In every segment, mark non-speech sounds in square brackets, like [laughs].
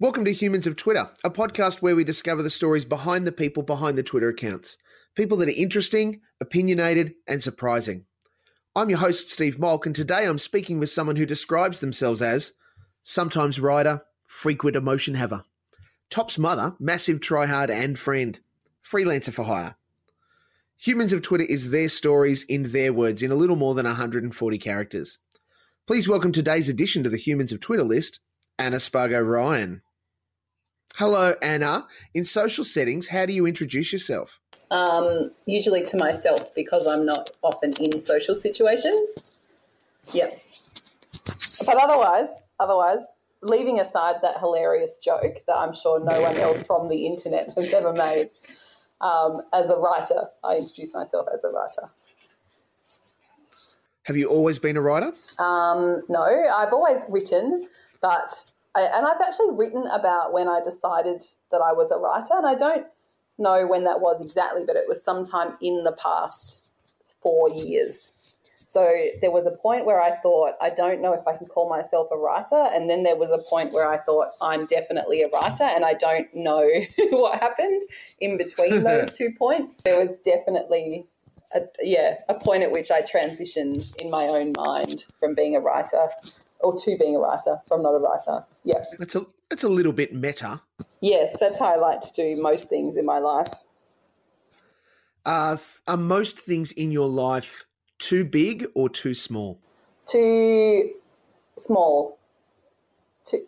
Welcome to Humans of Twitter, a podcast where we discover the stories behind the people behind the Twitter accounts. People that are interesting, opinionated, and surprising. I'm your host, Steve Molk, and today I'm speaking with someone who describes themselves as sometimes writer, frequent emotion haver, Top's mother, massive tryhard and friend, freelancer for hire. Humans of Twitter is their stories in their words in a little more than 140 characters. Please welcome today's addition to the Humans of Twitter list, Anna Spargo Ryan. Hello, Anna. In social settings, how do you introduce yourself? Um, usually to myself because I'm not often in social situations. Yeah. But otherwise, otherwise, leaving aside that hilarious joke that I'm sure no one else from the internet has ever made, um, as a writer, I introduce myself as a writer. Have you always been a writer? Um, no, I've always written, but I, and I've actually written about when I decided that I was a writer, and I don't know when that was exactly, but it was sometime in the past four years. So there was a point where I thought, I don't know if I can call myself a writer. And then there was a point where I thought, I'm definitely a writer. And I don't know [laughs] what happened in between [laughs] those two points. There was definitely, a, yeah, a point at which I transitioned in my own mind from being a writer or to being a writer from not a writer. Yeah. It's a, it's a little bit meta. Yes, that's how I like to do most things in my life. Uh, are most things in your life too big or too small? Too small. Too,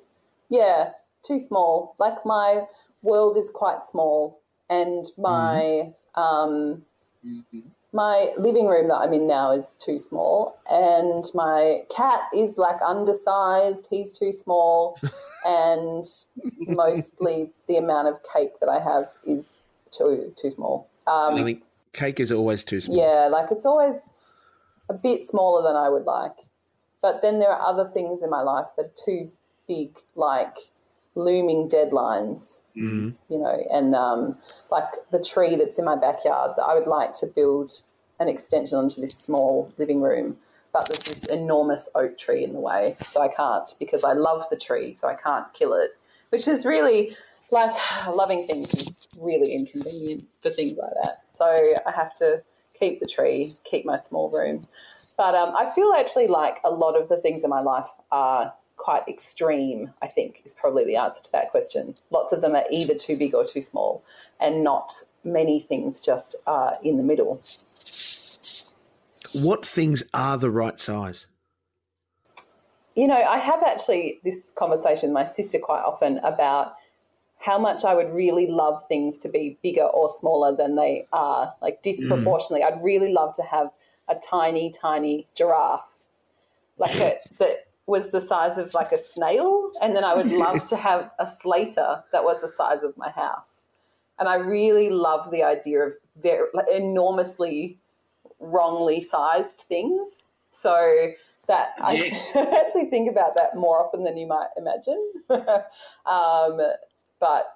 yeah, too small. Like my world is quite small, and my mm-hmm. um, mm-hmm. My living room that I'm in now is too small, and my cat is like undersized. He's too small, [laughs] and mostly the amount of cake that I have is too too small. Um, I think cake is always too small. Yeah, like it's always a bit smaller than I would like. But then there are other things in my life that are too big, like looming deadlines, mm-hmm. you know, and um, like the tree that's in my backyard that I would like to build an extension onto this small living room. But there's this enormous oak tree in the way, so I can't because I love the tree, so I can't kill it, which is really like [sighs] loving things is really inconvenient for things like that. So I have to keep the tree, keep my small room. But um, I feel actually like a lot of the things in my life are quite extreme, I think, is probably the answer to that question. Lots of them are either too big or too small, and not many things just are in the middle. What things are the right size? You know, I have actually this conversation with my sister quite often about how much I would really love things to be bigger or smaller than they are, like disproportionately. Mm. I'd really love to have a tiny, tiny giraffe, like [laughs] a, that was the size of like a snail, and then I would [laughs] love to have a slater that was the size of my house. And I really love the idea of very like, enormously wrongly sized things. So that yes. I [laughs] actually think about that more often than you might imagine. [laughs] um, but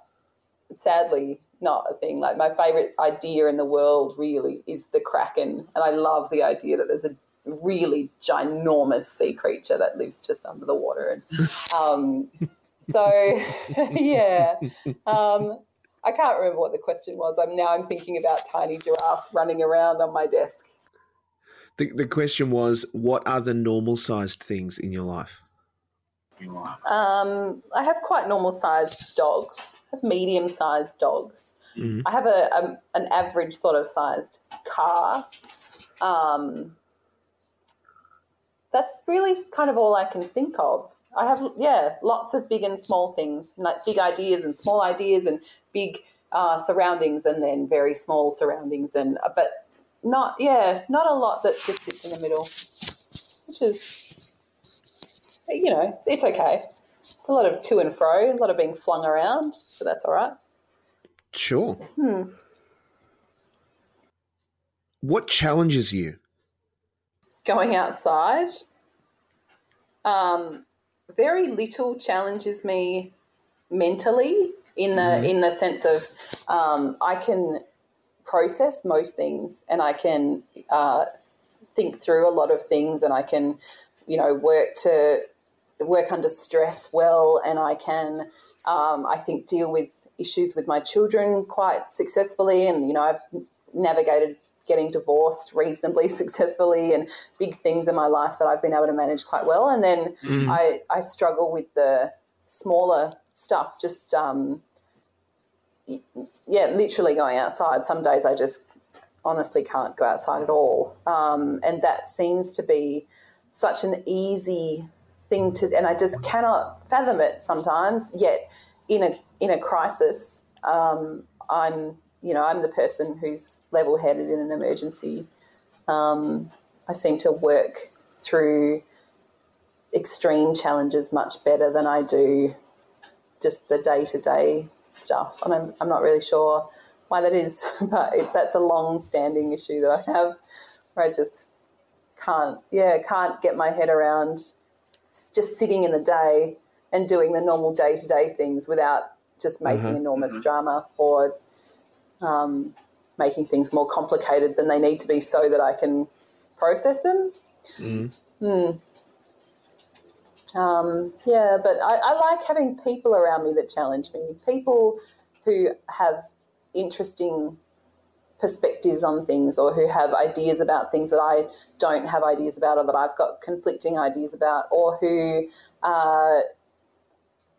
sadly not a thing. Like my favorite idea in the world really is the kraken, and I love the idea that there's a really ginormous sea creature that lives just under the water. And um, [laughs] so, [laughs] yeah, um, I can't remember what the question was. I'm now I'm thinking about tiny giraffes running around on my desk. The the question was, what are the normal sized things in your life? Um, I have quite normal sized dogs. I have medium sized dogs. Mm-hmm. I have a, a, an average sort of sized car. Um, that's really kind of all I can think of. I have yeah, lots of big and small things, like big ideas and small ideas, and big uh, surroundings, and then very small surroundings, and uh, but not yeah, not a lot that just sits in the middle, which is you know, it's okay. It's a lot of to and fro, a lot of being flung around, so that's all right. Sure. Hmm. What challenges you? Going outside. Um, very little challenges me mentally in the mm. in the sense of um, I can process most things and I can uh, think through a lot of things and I can you know work to work under stress well, and I can, um, I think, deal with issues with my children quite successfully. And you know, I've navigated getting divorced reasonably [laughs] successfully and big things in my life that I've been able to manage quite well. And then mm. I, I struggle with the smaller stuff, just, um, yeah, literally going outside. Some days I just honestly can't go outside at all. Um, and that seems to be such an easy thing to, and I just cannot fathom it sometimes. Yet in a, in a crisis, um, I'm you know, I'm the person who's level headed in an emergency. Um, I seem to work through extreme challenges much better than I do just the day to day stuff. And I'm, I'm not really sure why that is, [laughs] but it, that's a long standing issue that I have where I just can't, yeah, can't get my head around just sitting in the day and doing the normal day to day things without just making mm-hmm. enormous mm-hmm. drama or um, making things more complicated than they need to be so that I can process them. Mm. Mm. Um, yeah, but I, I, like having people around me that challenge me, people who have interesting perspectives on things or who have ideas about things that I don't have ideas about or that I've got conflicting ideas about or who uh,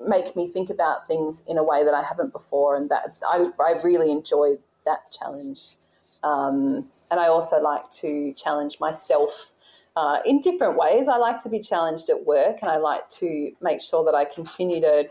make me think about things in a way that I haven't before, and that I, I really enjoy that challenge. Um, and I also like to challenge myself uh, in different ways. I like to be challenged at work, and I like to make sure that I continue to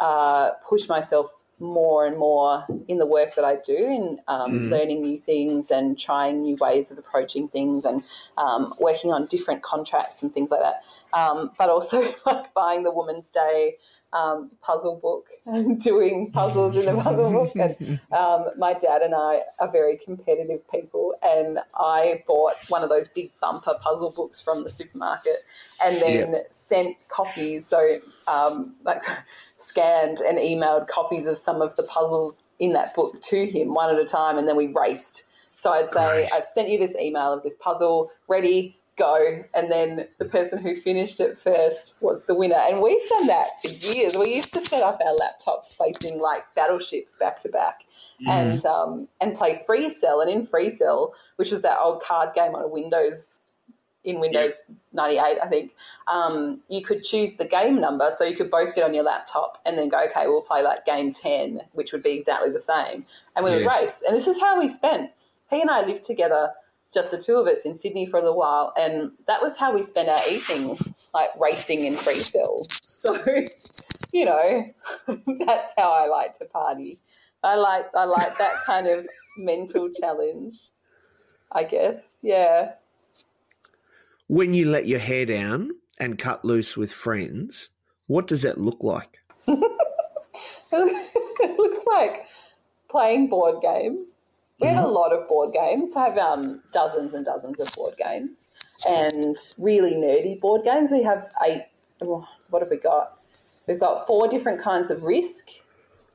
uh, push myself more and more in the work that I do, in um, mm. learning new things and trying new ways of approaching things, and um, working on different contracts and things like that. Um, but also [laughs] like buying the Woman's Day um, puzzle book [laughs] and doing puzzles in the puzzle book. And um, my dad and I are very competitive people, and I bought one of those big bumper puzzle books from the supermarket, and then sent copies, so um, like scanned and emailed copies of some of the puzzles in that book to him one at a time, and then we raced. So I'd say, I've sent you this email of this puzzle, ready, go. And then the person who finished it first was the winner. And we've done that for years. We used to set up our laptops facing like battleships back to back. Mm. And um, and play Free Cell, and in Free Cell, which was that old card game on a Windows in Windows 98, I think, um, you could choose the game number. So you could both get on your laptop and then go, okay, we'll play like game 10, which would be exactly the same. And we yes. would race. And this is how we spent. He and I lived together just the two of us in Sydney for a little while, and that was how we spent our evenings, like racing in Free Cell. [laughs] So, you know, [laughs] that's how I like to party. I like I like that kind of mental challenge. I guess, yeah. When you let your hair down and cut loose with friends, what does that look like? [laughs] it looks like playing board games we have a mm-hmm. lot of board games. I have um, dozens and dozens of board games and really nerdy board games. We have eight. What have we got? We've got four different kinds of Risk.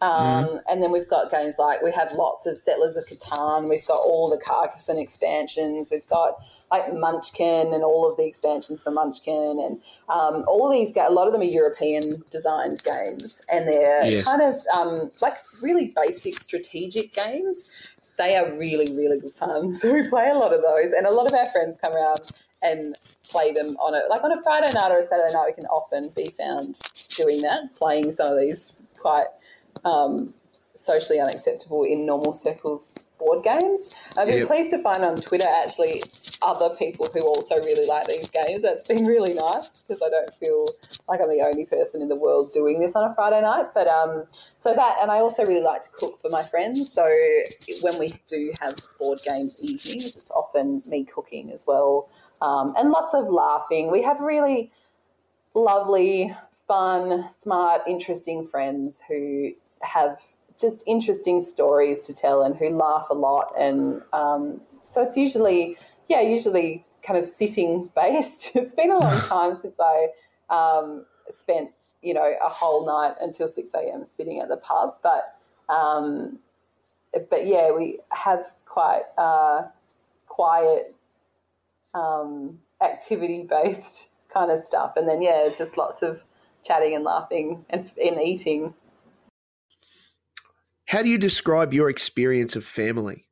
Um, mm. And then we've got games like we have lots of Settlers of Catan. We've got all the Carcassonne expansions. We've got like Munchkin and all of the expansions for Munchkin, and um, all these. A lot of them are European designed games, and they're yes. kind of um, like really basic strategic games they are really, really good fun. So [laughs] we play a lot of those, and a lot of our friends come around and play them on a like on a Friday night or a Saturday night. We can often be found doing that, playing some of these quite um, socially unacceptable in normal circles board games. I've been yep. pleased to find on Twitter actually other people who also really like these games. That's been really nice because I don't feel like I'm the only person in the world doing this on a Friday night. But um, so that, and I also really like to cook for my friends. So when we do have board game evenings, it's often me cooking as well, um, and lots of laughing. We have really lovely, fun, smart, interesting friends who have just interesting stories to tell and who laugh a lot. And um, so it's usually, yeah, usually kind of sitting [laughs] based. It's been a long [laughs] time since I um, spent, you know, a whole night until 6 a.m. sitting at the pub. But, um, but yeah, we have quite uh, quiet, um, activity based [laughs] kind of stuff. And then, yeah, just lots of chatting and laughing and, and eating. How do you describe your experience of family?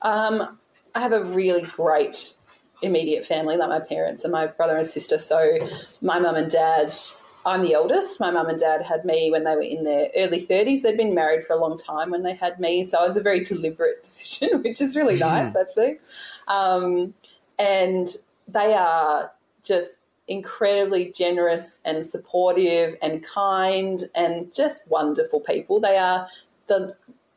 Um, I have a really great immediate family, like my parents and my brother and sister. So my mum and dad, I'm the eldest. My mum and dad had me when they were in their early 30s. They'd been married for a long time when they had me. So it was a very deliberate [laughs] decision, which is really nice, actually. Um, and they are just incredibly generous and supportive and kind and just wonderful people. They are the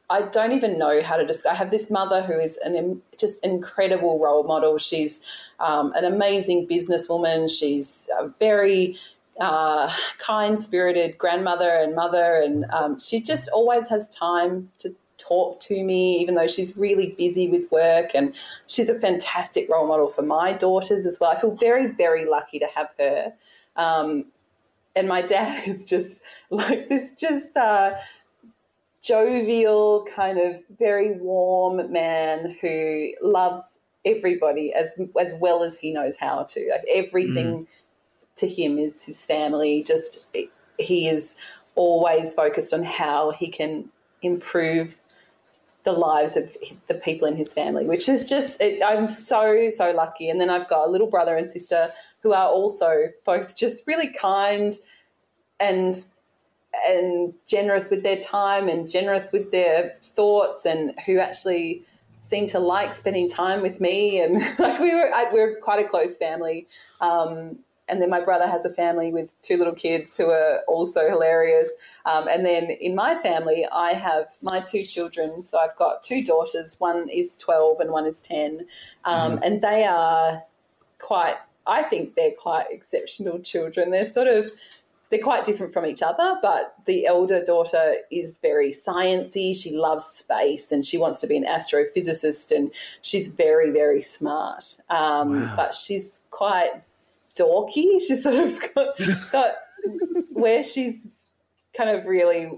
I don't even know how to describe. I have this mother who is an just incredible role model. She's um, an amazing businesswoman. She's a very uh, kind spirited grandmother and mother, and um, she just always has time to talk to me, even though she's really busy with work. And she's a fantastic role model for my daughters as well. I feel very, very lucky to have her. Um, and my dad [laughs] is just like this, just uh, jovial, kind of very warm man who loves everybody as as well as he knows how to. Like everything mm. to him is his family. Just he is always focused on how he can improve the lives of the people in his family, which is just, it, I'm so, so lucky. And then I've got a little brother and sister who are also both just really kind and and generous with their time and generous with their thoughts and who actually seem to like spending time with me. And [laughs] like we were I, we're quite a close family. Um, and then my brother has a family with two little kids who are also hilarious. Um, and then in my family i have my two children. So i've got two daughters. One is 12 and one is 10 um, mm-hmm. and they are quite i think they're quite exceptional children. They're sort of they're quite different from each other, but the elder daughter is very sciencey. She loves space and she wants to be an astrophysicist, and she's very, very smart. Um, wow. But she's quite dorky. [laughs] She's sort of got, got where she's kind of really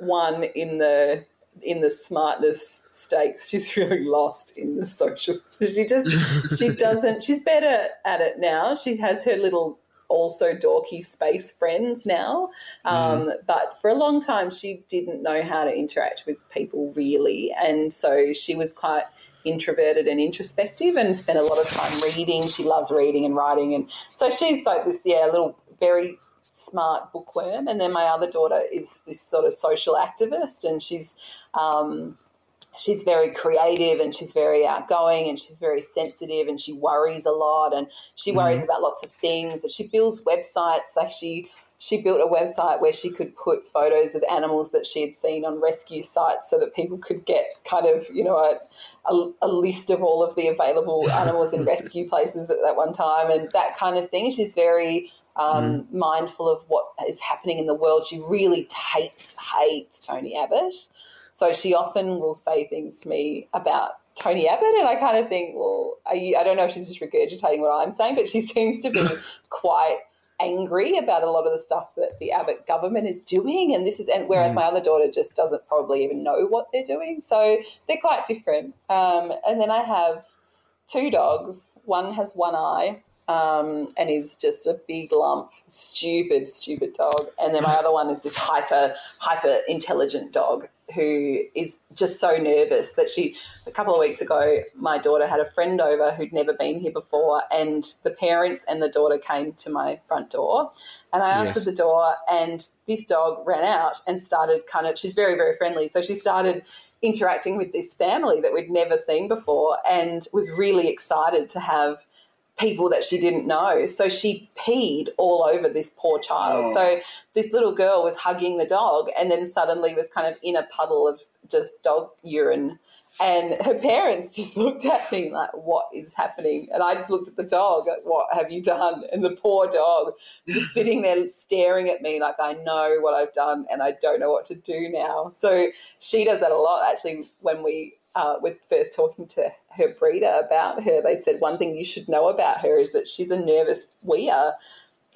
won in the in the smartness stakes. She's [laughs] really lost in the social. So she just she [laughs] doesn't. She's better at it now. She has her little also dorky space friends now. Um, mm. But for a long time, she didn't know how to interact with people really. And so she was quite introverted and introspective and spent a lot of time reading. She loves reading and writing. And so she's like this, yeah, little very smart bookworm. And then my other daughter is this sort of social activist and she's, um, she's very creative and she's very outgoing and she's very sensitive and she worries a lot and she worries mm-hmm. about lots of things and she builds websites like she she built a website where she could put photos of animals that she had seen on rescue sites so that people could get kind of you know a, a, a list of all of the available [laughs] animals in rescue places at that one time and that kind of thing she's very um, mm. mindful of what is happening in the world she really hates hates tony abbott so she often will say things to me about Tony Abbott, and I kind of think, well, you, I don't know if she's just regurgitating what I'm saying, but she [laughs] seems to be quite angry about a lot of the stuff that the Abbott government is doing, and this is, and whereas mm. my other daughter just doesn't probably even know what they're doing, so they're quite different. Um, and then I have two dogs. One has one eye, um, and is just a big lump, stupid, stupid dog. And then my [laughs] other one is this hyper, hyper intelligent dog who is just so nervous that she, a couple of weeks ago, my daughter had a friend over who'd never been here before, and the parents and the daughter came to my front door. And I answered yes. the door, and this dog ran out and started kind of, she's very, very friendly. So she started interacting with this family that we'd never seen before and was really excited to have people that she didn't know. So she peed all over this poor child. Oh. So this little girl was hugging the dog and then suddenly was kind of in a puddle of just dog urine. And her parents just [laughs] looked at me like, what is happening? And I just looked at the dog, like, what have you done? And the poor dog just [laughs] sitting there staring at me like, I know what I've done and I don't know what to do now. So she does that a lot actually when we uh, with first talking to her breeder about her, they said one thing you should know about her is that she's a nervous weir.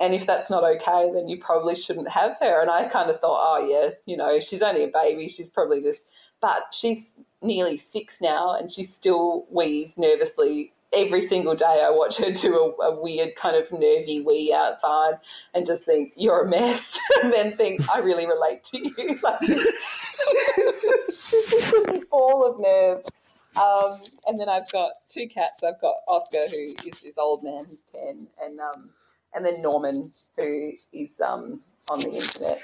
And if that's not okay, then you probably shouldn't have her. And I kind of thought, oh, yeah, you know, she's only a baby. She's probably just, but she's nearly six now and she still wheezes nervously every single day I watch her do a, a, weird kind of nervy wee outside and just think you're a mess, [laughs] and then think I really relate to you. [laughs] Like, [laughs] ball of nerves. Um, and then I've got two cats. I've got Oscar, who is this old man, he's ten, and um, and then Norman, who is um, on the internet.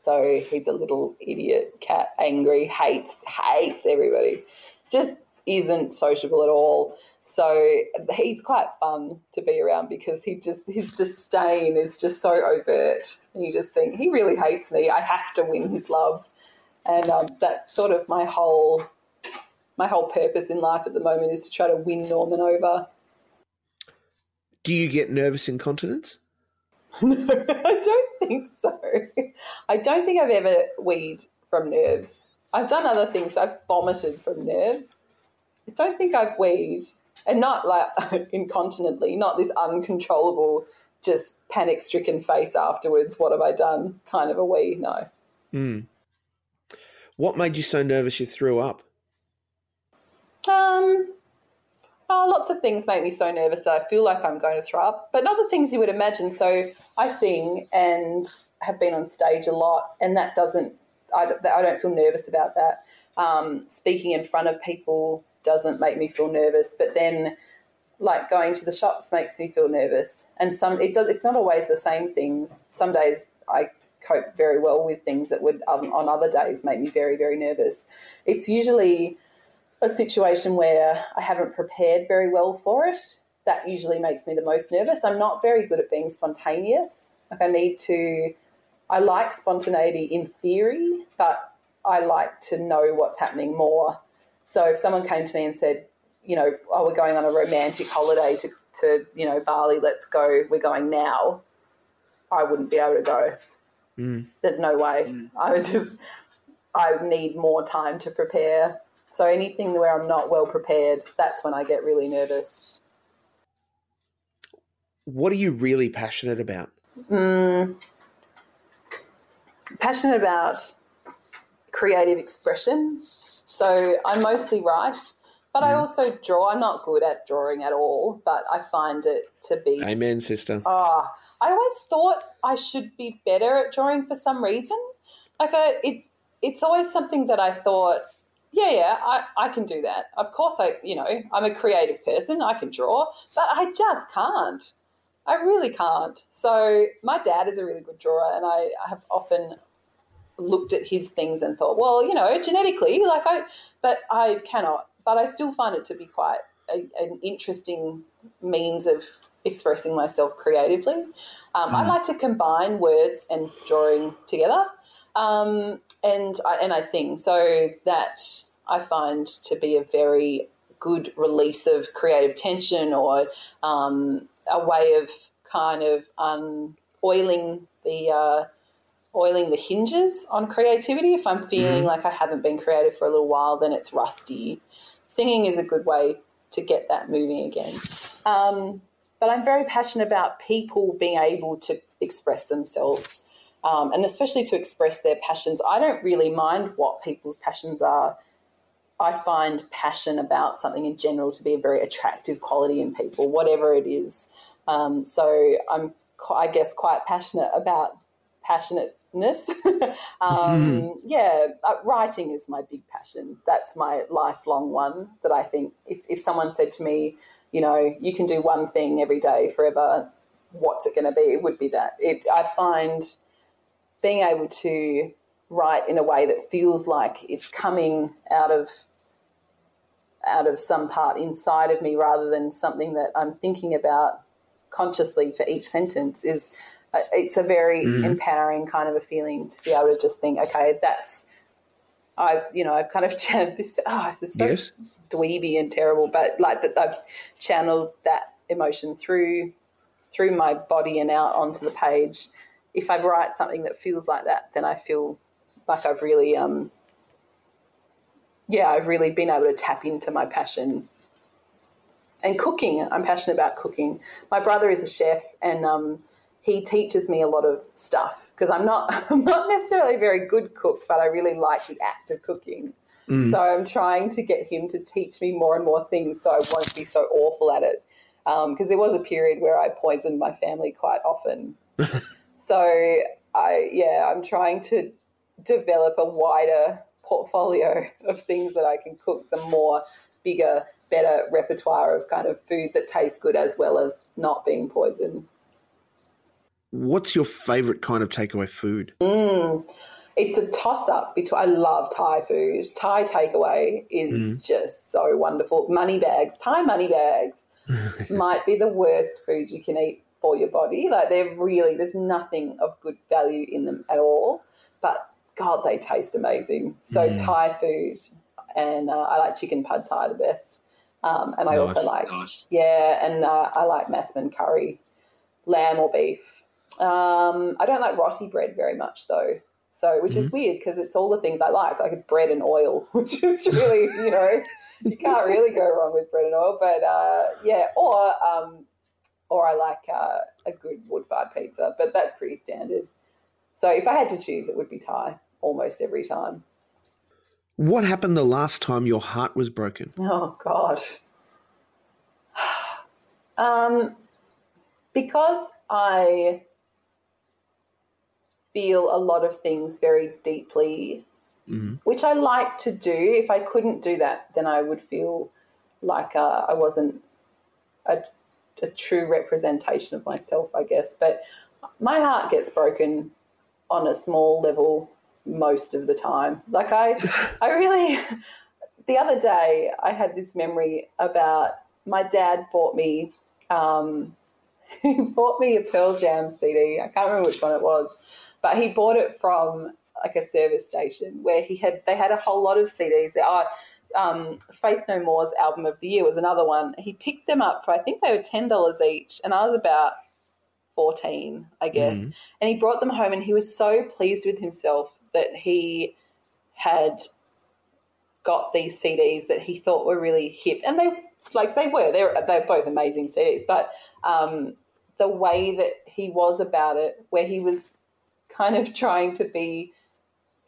So he's a little idiot cat, angry, hates hates everybody, just isn't sociable at all. So he's quite fun to be around because he just his disdain is just so overt, and you just think he really hates me. I have to win his love, and um, that's sort of my whole my whole purpose in life at the moment is to try to win Norman over. Do you get nervous incontinence? [laughs] I don't think so. I don't think I've ever weed from nerves. I've done other things. I've vomited from nerves. I don't think I've weed, and not like [laughs] incontinently, not this uncontrollable, just panic stricken face afterwards. What have I done? Kind of a wee. No. Mm. What made you so nervous you threw up? Um, oh, lots of things make me so nervous that I feel like I'm going to throw up, but not the things you would imagine. So I sing and have been on stage a lot, and that doesn't, I, I don't feel nervous about that. Um, speaking in front of people doesn't make me feel nervous, but then like going to the shops makes me feel nervous. And some, it does, it's not always the same things. Some days I cope very well with things that would um, on other days make me very, very nervous. It's usually a situation where I haven't prepared very well for it, that usually makes me the most nervous. I'm not very good at being spontaneous. Like I need to, I like spontaneity in theory, but I like to know what's happening more. So if someone came to me and said, you know, oh, we're going on a romantic holiday to, to you know, Bali, let's go, we're going now, I wouldn't be able to go. Mm. There's no way. Mm. I would just, I need more time to prepare so anything where I'm not well prepared, that's when I get really nervous. What are you really passionate about? Mm, passionate about creative expression. So I mostly write, but mm. I also draw. I'm not good at drawing at all, but I find it to be. Amen, sister. Oh, I always thought I should be better at drawing for some reason. Like I, it, it's always something that I thought yeah, yeah, I, I can do that. Of course, I, you know, I'm a creative person. I can draw, but I just can't. I really can't. So my dad is a really good drawer, and I have often looked at his things and thought, well, you know, genetically, like I, but I cannot. But I still find it to be quite a, an interesting means of expressing myself creatively. Um, mm. I like to combine words and drawing together. Um, and I, and I sing. So that I find to be a very good release of creative tension or um, a way of kind of um, oiling the uh, oiling the hinges on creativity. If I'm feeling mm-hmm. like I haven't been creative for a little while, then it's rusty. Singing is a good way to get that moving again. Um, but I'm very passionate about people being able to express themselves um, and especially to express their passions. I don't really mind what people's passions are. I find passion about something in general to be a very attractive quality in people, whatever it is. Um, so I'm, I guess, quite passionate about passionateness. [laughs] um, mm. Yeah, uh, writing is my big passion. That's my lifelong one. That I think if, if someone said to me, you know, you can do one thing every day forever, what's it going to be? It would be that. It, I find being able to write in a way that feels like it's coming out of out of some part inside of me rather than something that I'm thinking about consciously for each sentence is it's a very mm. empowering kind of a feeling to be able to just think okay that's I've you know I've kind of [laughs] channeled this oh this is so yes. dweeby and terrible but like that I've channeled that emotion through through my body and out onto the page if I write something that feels like that, then I feel like I've really, um, yeah, I've really been able to tap into my passion. And cooking, I'm passionate about cooking. My brother is a chef, and um, he teaches me a lot of stuff because I'm not, [laughs] I'm not necessarily a very good cook, but I really like the act of cooking. Mm. So I'm trying to get him to teach me more and more things so I won't be so awful at it. Because um, there was a period where I poisoned my family quite often. [laughs] so I, yeah, I'm trying to develop a wider portfolio of things that I can cook, some more bigger, better repertoire of kind of food that tastes good as well as not being poisoned. What's your favorite kind of takeaway food? Mm, it's a toss up between. I love Thai food. Thai takeaway is mm. just so wonderful. Money bags, Thai money bags, [laughs] might be the worst food you can eat for your body. Like they're really, there's nothing of good value in them at all. But God, they taste amazing. So mm. Thai food, and uh, I like chicken pad Thai the best. Um, and I nice, also like, nice. yeah, and uh, I like massaman curry, lamb or beef. Um, I don't like roti bread very much though. So, which mm-hmm. is weird because it's all the things I like. Like it's bread and oil, [laughs] which is really, you know, you can't really go wrong with bread and oil. But uh, yeah, or um, or I like uh, a good wood fired pizza, but that's pretty standard. So if I had to choose, it would be Thai almost every time. What happened the last time your heart was broken? Oh God. [sighs] Um, because I feel a lot of things very deeply, mm-hmm. which I like to do. If I couldn't do that, then I would feel like uh, I wasn't a, a true representation of myself, I guess. But my heart gets broken on a small level most of the time. Like I, [laughs] I really, the other day I had this memory about my dad bought me, um, [laughs] he bought me a Pearl Jam CD. I can't remember which one it was, but he bought it from like a service station where he had they had a whole lot of CDs. There um, Faith No More's album of the year was another one. He picked them up for I think they were ten dollars each, and I was about fourteen, I guess. Mm. And he brought them home, and he was so pleased with himself that he had got these CDs that he thought were really hip, and they like they were. They're they're both amazing CDs, but um, the way that he was about it, where he was kind of trying to be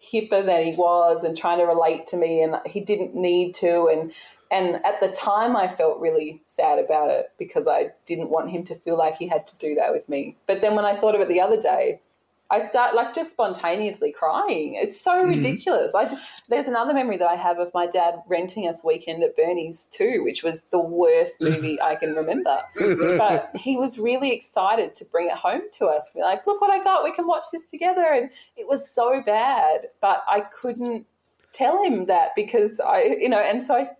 hipper than he was and trying to relate to me and he didn't need to and and at the time I felt really sad about it because I didn't want him to feel like he had to do that with me. But then when I thought of it the other day, I start like just spontaneously crying. It's so mm-hmm. ridiculous. I just, there's another memory that I have of my dad renting us Weekend at Bernie's II, which was the worst movie I can remember. But [laughs] he was really excited to bring it home to us. Be like, look what I got. We can watch this together. And it was so bad, but I couldn't tell him that because I, you know, and so I,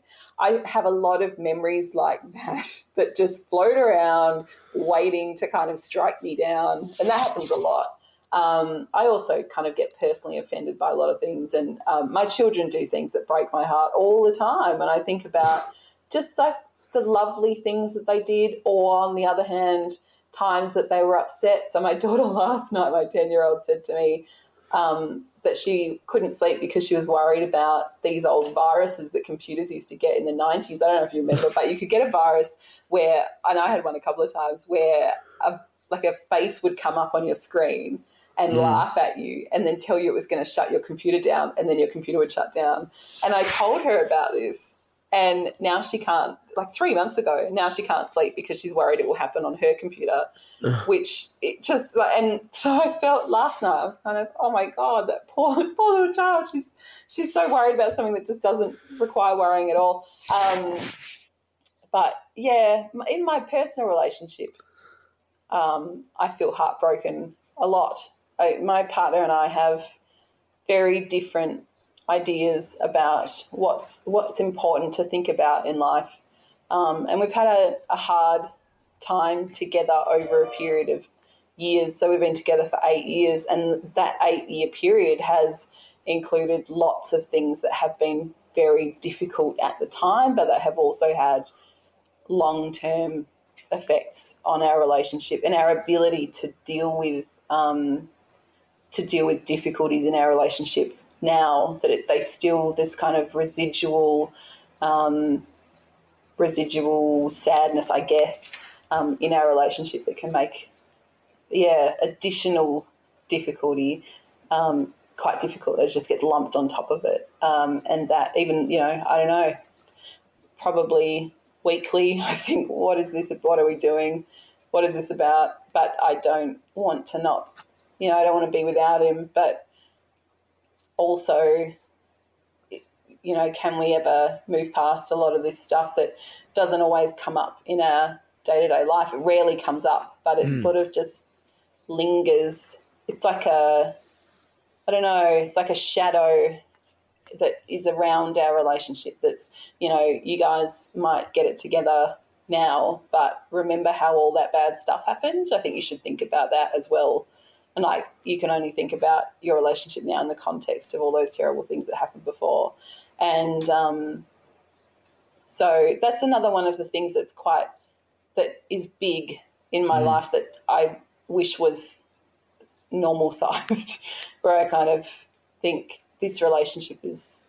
I have a lot of memories like that that just float around, waiting to kind of strike me down, and that happens a lot. Um, I also kind of get personally offended by a lot of things, and um, my children do things that break my heart all the time. And I think about just like the lovely things that they did, or on the other hand, times that they were upset. So my [laughs] daughter last night, my ten-year-old, said to me um, that she couldn't sleep because she was worried about these old viruses that computers used to get in the '90s. I don't know if you remember, but you could get a virus where, and I had one a couple of times where a like a face would come up on your screen and mm. laugh at you and then tell you it was going to shut your computer down and then your computer would shut down. And I told her about this and now she can't, like three months ago, now she can't sleep because she's worried it will happen on her computer, which it just, and so I felt last night, I was kind of, oh my God, that poor, [laughs] poor little child. She's, she's so worried about something that just doesn't require worrying at all. Um, but yeah, in my personal relationship, um, I feel heartbroken a lot I, my partner and I have very different ideas about what's what's important to think about in life, um, and we've had a, a hard time together over a period of years. So we've been together for eight years, and that eight year period has included lots of things that have been very difficult at the time, but that have also had long term effects on our relationship and our ability to deal with um, to deal with difficulties in our relationship now that it, they still there's kind of residual um, residual sadness I guess um, in our relationship that can make yeah additional difficulty because quite difficult. It just gets lumped on top of it, um, and that even you know I don't know, probably weekly. [laughs] I think what is this? What are we doing? What is this about? But I don't want to not, you know, I don't want to be without him. But also, you know, can we ever move past a lot of this stuff that doesn't always come up in our day to day life? It rarely comes up, but it mm. sort of just lingers. It's like a, I don't know, it's like a shadow that is around our relationship that's, you know, you guys might get it together now, but remember how all that bad stuff happened. I think you should think about that as well. And like, you can only think about your relationship now in the context of all those terrible things that happened before. And um, so that's another one of the things that's quite, that is big in my mm. life that I wish was normal sized, [laughs] where I kind of think this relationship is,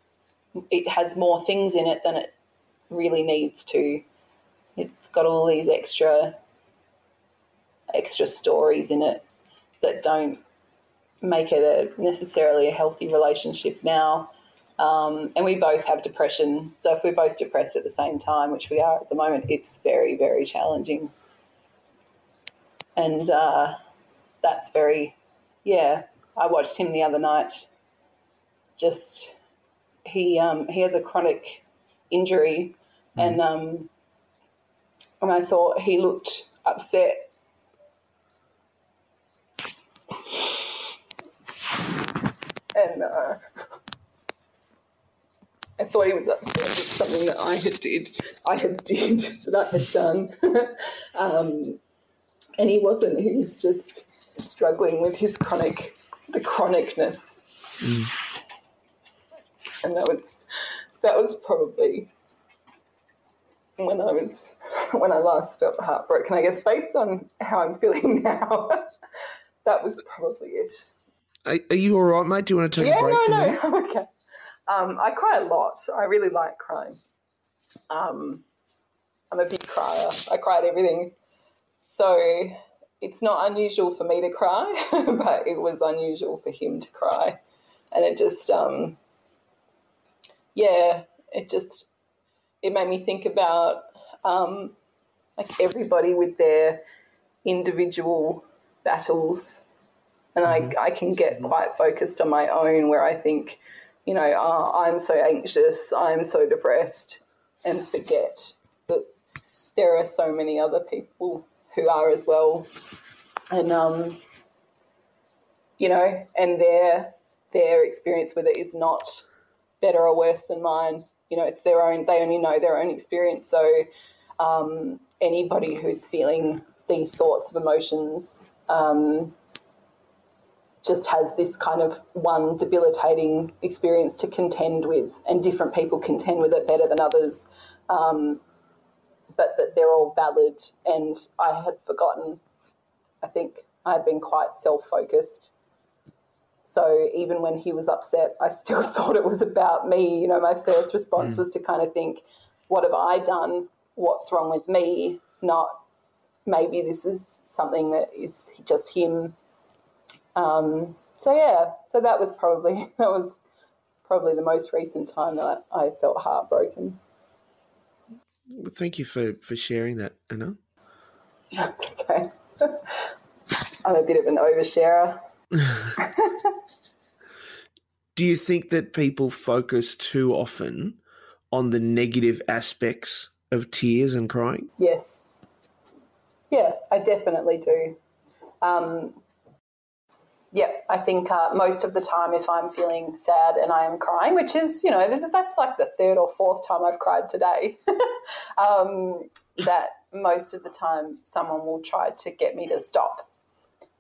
it has more things in it than it really needs to. It's got all these extra, extra stories in it that don't make it a necessarily a healthy relationship now. Um, and we both have depression. So if we're both depressed at the same time, which we are at the moment, it's very, very challenging. And uh, that's very, yeah. I watched him the other night. Just he um, he has a chronic injury, mm. and um, and I thought he looked upset. And uh, I thought he was upset with something that I had did, I had did that I had done, [laughs] um, and he wasn't. He was just struggling with his chronic, the chronicness, mm. and that was that was probably when I was when I last felt heartbroken. I guess based on how I'm feeling [laughs] now, that was probably it. Are, are, you all right, mate? Do you want to take yeah, a break? Yeah, no, no, [laughs] okay. Um, I cry a lot. I really like crying. Um, I'm a big crier. I cry at everything. So it's not unusual for me to cry, [laughs] but it was unusual for him to cry. And it just, um, yeah, it just, it made me think about um, like everybody with their individual battles. And mm-hmm. I, I can get quite focused on my own where I think, you know, oh, I'm so anxious, I'm so depressed, and forget that there are so many other people who are as well. And, um, you know, and their, their experience with it is not better or worse than mine. You know, it's their own, they only know their own experience. So um, anybody who's feeling these sorts of emotions, um, just has this kind of one debilitating experience to contend with, and different people contend with it better than others. Um, but that they're all valid. And I had forgotten, I think I had been quite self focused. So even when he was upset, I still [laughs] thought it was about me. You know, my first response mm. was to kind of think, what have I done? What's wrong with me? Not maybe this is something that is just him um, so yeah, so that was probably [laughs] that was probably the most recent time that I, felt heartbroken. Well, thank you for for sharing that, Anna. okay. [laughs] I'm a bit of an oversharer. [laughs] Do you think that people focus too often on the negative aspects of tears and crying? Yes. Yeah, I definitely do. Um, yeah, I think uh, most of the time, if I'm feeling sad and I am crying, which is, you know, this is that's like the third or fourth time I've cried today, [laughs] um, that most of the time someone will try to get me to stop.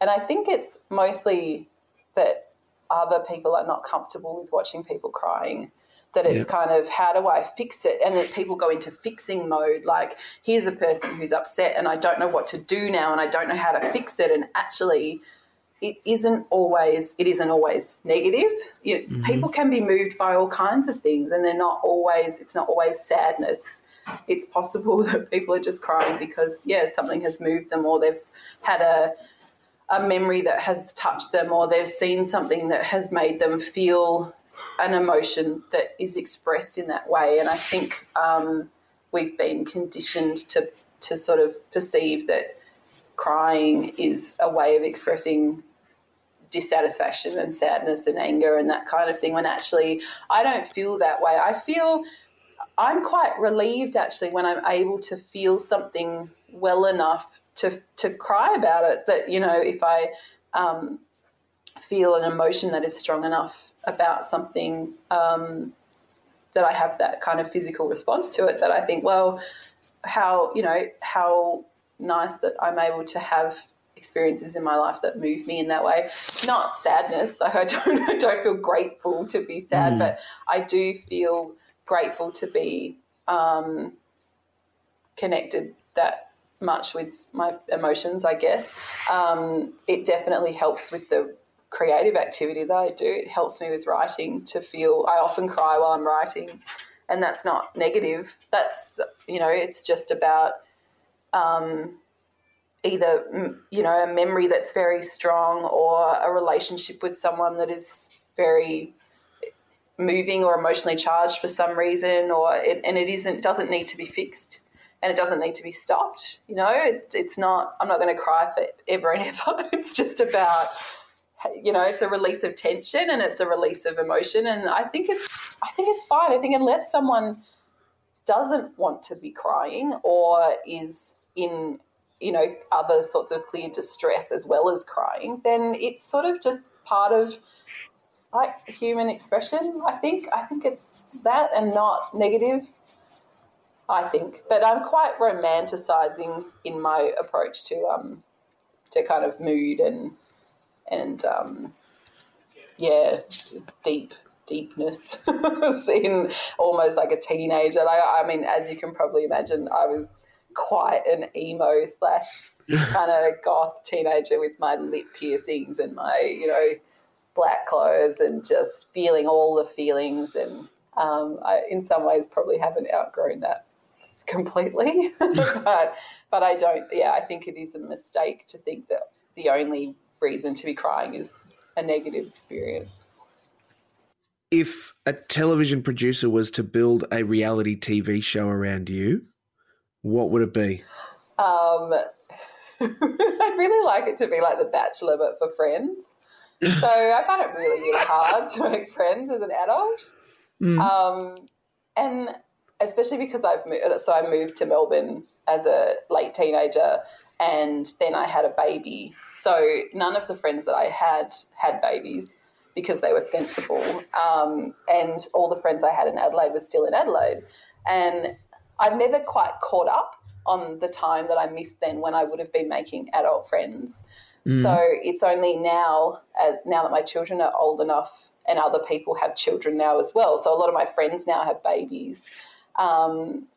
And I think it's mostly that other people are not comfortable with watching people crying. That it's kind of how do I fix it? And that people go into fixing mode. Like, here's a person who's upset and I don't know what to do now and I don't know how to fix it. And actually, it isn't always it isn't always negative. You know, mm-hmm. People can be moved by all kinds of things, and they're not always. It's not always sadness. It's possible [laughs] that people are just crying because yeah, something has moved them, or they've had a a memory that has touched them or they've seen something that has made them feel an emotion that is expressed in that way. And I think um, we've been conditioned to, to sort of perceive that crying is a way of expressing dissatisfaction and sadness and anger and that kind of thing when actually I don't feel that way. I feel I'm quite relieved actually when I'm able to feel something well enough to to cry about it. That you know, if I um, feel an emotion that is strong enough about something, um, that I have that kind of physical response to it. That I think, well, how you know how nice that I'm able to have experiences in my life that move me in that way. Not sadness. Like I don't [laughs] I don't feel grateful to be sad, mm. but I do feel grateful to be um, connected that much with my emotions, I guess. Um, it definitely helps with the creative activity that I do. It helps me with writing to feel, I often cry while I'm writing, and that's not negative. That's, you know, it's just about um, either, you know, a memory that's very strong or a relationship with someone that is very moving or emotionally charged for some reason or it, and it isn't doesn't need to be fixed and it doesn't need to be stopped. You know, it, it's not. I'm not going to cry for ever and ever. [laughs] It's just about, you know, it's a release of tension and it's a release of emotion. And I think it's, I think it's fine. I think unless someone doesn't want to be crying or is in, you know, other sorts of clear distress as well as crying, then it's sort of just part of like human expression. I think. I think it's that and not negative. I think. But I'm quite romanticizing in my approach to um to kind of mood and and um yeah, deep deepness [laughs] in almost like a teenager. Like I mean, as you can probably imagine, I was quite an emo slash kind of goth teenager with my lip piercings and my, you know, black clothes and just feeling all the feelings and um, I, in some ways probably haven't outgrown that completely, [laughs] but but I don't. Yeah, I think it is a mistake to think that the only reason to be crying is a negative experience. If a television producer was to build a reality TV show around you, what would it be? Um, [laughs] I'd really like it to be like The Bachelor, but for friends. So I found it really, really hard to make friends as an adult. Mm. Um, and especially because I've moved, so I moved to Melbourne as a late teenager, and then I had a baby. So none of the friends that I had had babies because they were sensible, um, and all the friends I had in Adelaide were still in Adelaide, and I've never quite caught up on the time that I missed then when I would have been making adult friends. Mm. So it's only now, as, now that my children are old enough and other people have children now as well. So a lot of my friends now have babies um,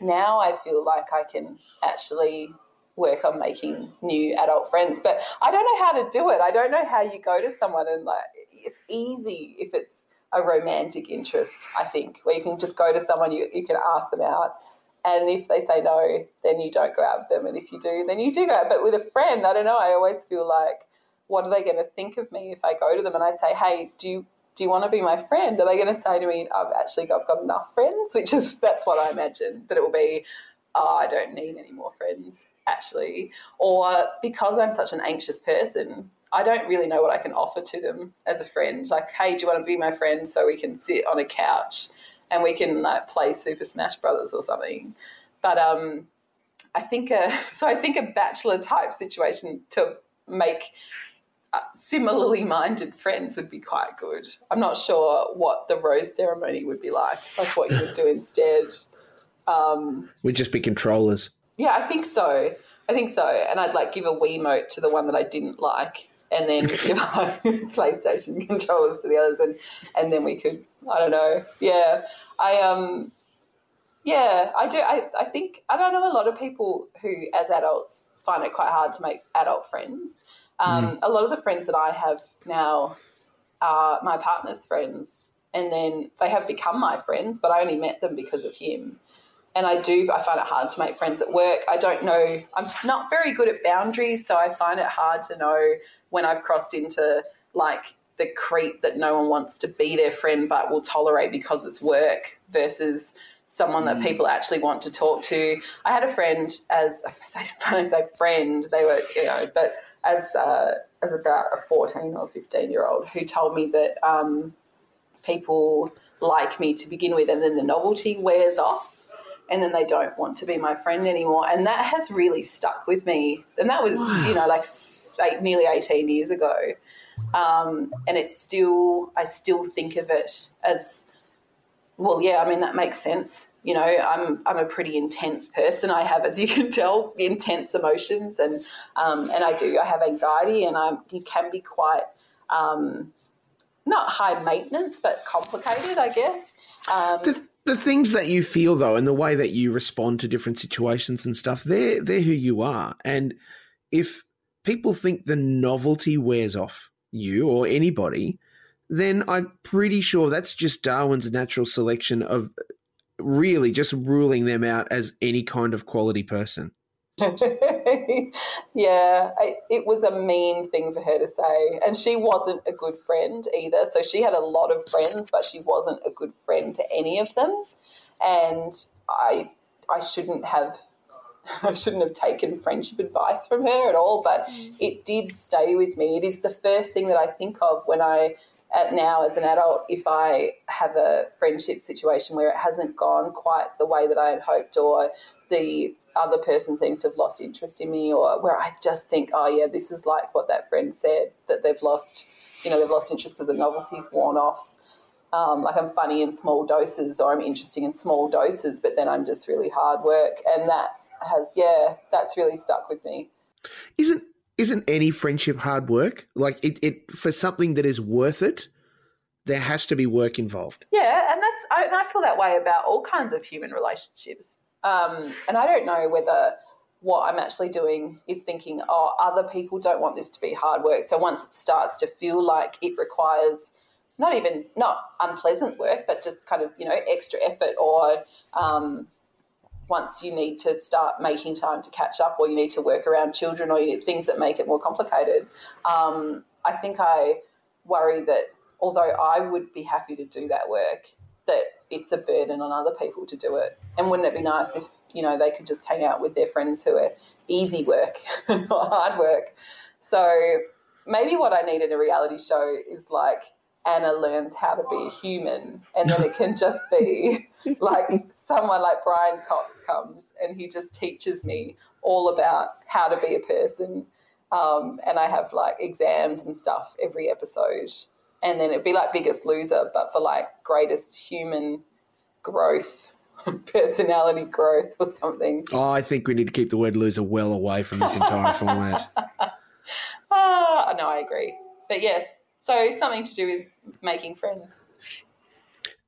now I feel like I can actually work on making new adult friends. But I don't know how to do it. I don't know how you go to someone and like it's easy if it's a romantic interest, I think, where you can just go to someone, you, you can ask them out. And if they say no, then you don't go out with them. And if you do, then you do go out. But with a friend, I don't know, I always feel like, what are they going to think of me if I go to them and I say, hey, do you do you want to be my friend? Are they going to say to me, I've actually got, got enough friends? Which is, that's what I imagine, that it will be, oh, I don't need any more friends, actually. Or because I'm such an anxious person, I don't really know what I can offer to them as a friend. Like, hey, do you want to be my friend so we can sit on a couch and we can like play Super Smash Brothers or something? But um, I think a, [laughs] so I think a bachelor type situation to make similarly minded friends would be quite good. I'm not sure what the rose ceremony would be like, like what you would do [laughs] instead. Um, We'd just be controllers. Yeah, I think so. I think so. And I'd like give a Wiimote to the one that I didn't like, and then [laughs] give [laughs] PlayStation controllers to the others, and and then we could. I don't know. Yeah, I um, yeah, I do. I I think I don't know a lot of people who, as adults, find it quite hard to make adult friends. Um, mm. A lot of the friends that I have now are my partner's friends, and then they have become my friends, but I only met them because of him. And I do, I find it hard to make friends at work. I don't know, I'm not very good at boundaries, so I find it hard to know when I've crossed into like the creep that no one wants to be their friend but will tolerate because it's work versus someone that mm. people actually want to talk to. I had a friend as [laughs] I suppose a friend, they were, you know, but as uh, as about a 14 or 15 year old who told me that um, people like me to begin with and then the novelty wears off and then they don't want to be my friend anymore. And that has really stuck with me. And that was, wow. you know, like eight, nearly 18 years ago. Um, and it's still, I still think of it as, well, yeah, I mean, that makes sense. You know, I'm, I'm a pretty intense person. I have, as you can tell, intense emotions and, um, and I do, I have anxiety and I can be quite, um, not high maintenance, but complicated, I guess. Um, the, the things that you feel though, and the way that you respond to different situations and stuff, they're they're who you are. And if people think the novelty wears off you or anybody, then I'm pretty sure that's just Darwin's natural selection of really just ruling them out as any kind of quality person. [laughs] yeah, I, it was a mean thing for her to say. And she wasn't a good friend either. So she had a lot of friends, but she wasn't a good friend to any of them. And I, I shouldn't have [laughs] I shouldn't have taken friendship advice from her at all, but mm. it did stay with me. It is the first thing that I think of when I, at now as an adult, if I have a friendship situation where it hasn't gone quite the way that I had hoped, or the other person seems to have lost interest in me, or where I just think, oh yeah, this is like what that friend said that they've lost, you know, they've lost interest because the novelty's worn off um, like I'm funny in small doses or I'm interesting in small doses, but then I'm just really hard work. And that has, yeah, that's really stuck with me. Isn't isn't any friendship hard work? Like it, it for something that is worth it, there has to be work involved. Yeah, and that's I, and I feel that way about all kinds of human relationships. Um, and I don't know whether what I'm actually doing is thinking, oh, other people don't want this to be hard work. So once it starts to feel like it requires not even not unpleasant work, but just kind of you know extra effort or um, once you need to start making time to catch up or you need to work around children or you, things that make it more complicated. Um, I think I worry that although I would be happy to do that work, that it's a burden on other people to do it. And wouldn't it be nice if you know they could just hang out with their friends who are easy work, not [laughs] hard work? So maybe what I need in a reality show is like Anna learns how to be human, and then it can just be like someone like Brian Cox comes and he just teaches me all about how to be a person. Um, and I have like exams and stuff every episode, and then it'd be like Biggest Loser, but for like greatest human growth, [laughs] personality growth, or something. Oh, I think we need to keep the word loser well away from this entire format. [laughs] Ah, no, I agree. But yes, so something to do with making friends.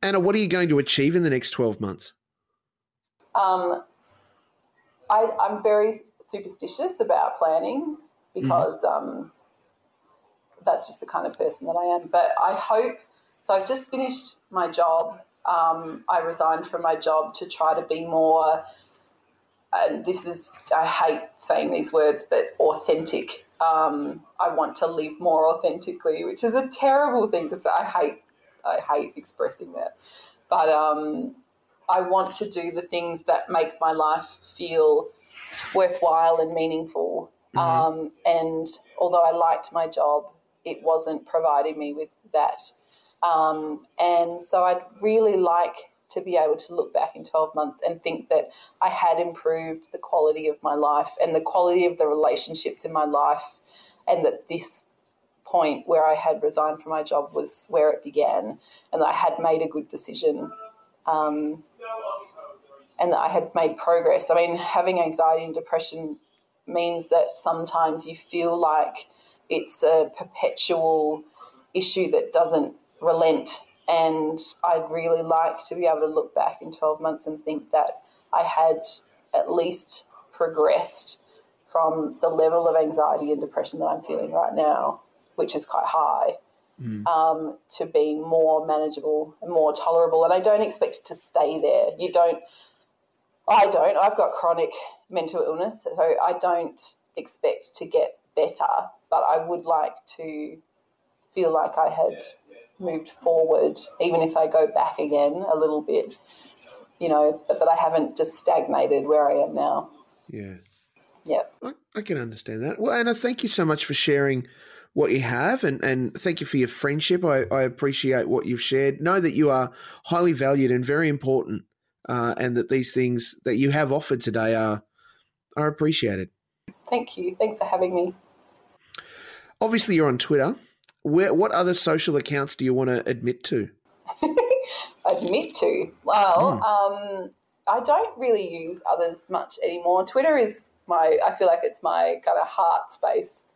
Anna, what are you going to achieve in the next 12 months? Um, I, am very superstitious about planning because mm-hmm. um, that's just the kind of person that I am. But I hope, so I've just finished my job. Um, I resigned from my job to try to be more, and this is, I hate saying these words, but authentic um, I want to live more authentically, which is a terrible thing to say. I hate, I hate expressing that, but um, I want to do the things that make my life feel worthwhile and meaningful. Mm-hmm. Um, and although I liked my job, it wasn't providing me with that. Um, and so I'd really like to be able to look back in 12 months and think that I had improved the quality of my life and the quality of the relationships in my life, and that this point where I had resigned from my job was where it began, and that I had made a good decision. Um, and that I had made progress. I mean, having anxiety and depression means that sometimes you feel like it's a perpetual issue that doesn't relent and I'd really like to be able to look back in 12 months and think that I had at least progressed from the level of anxiety and depression that I'm feeling right now, which is quite high, mm. um, to being more manageable and more tolerable. And I don't expect it to stay there. You don't, I don't. I've got chronic mental illness, so I don't expect to get better, but I would like to feel like I had moved forward, even if I go back again a little bit, you know, but that I haven't just stagnated where I am now. Yeah. Yeah. I, I can understand that. Well, Anna, thank you so much for sharing what you have and, and thank you for your friendship. I, I appreciate what you've shared. Know that you are highly valued and very important, uh, and that these things that you have offered today are are appreciated. Thank you. Thanks for having me. Obviously, you're on Twitter. Where, what other social accounts do you want to admit to? [laughs] admit to? Well, mm. um, I don't really use others much anymore. Twitter is my, I feel like it's my kind of heart space.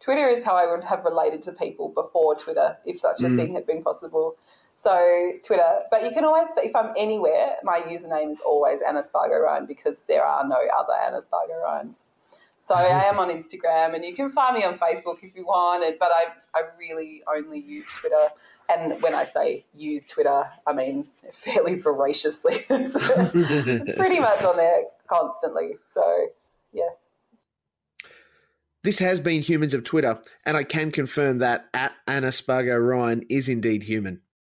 Twitter is how I would have related to people before Twitter, if such a mm. thing had been possible. So Twitter, but you can always, if I'm anywhere, my username is always Anna Spargo Ryan because there are no other Anna Spargo Ryans. So I am on Instagram, and you can find me on Facebook if you want. But I, I really only use Twitter. And when I say use Twitter, I mean fairly voraciously. [laughs] pretty much on there constantly. So, yeah. This has been Humans of Twitter, and I can confirm that at Anna Spargo Ryan is indeed human.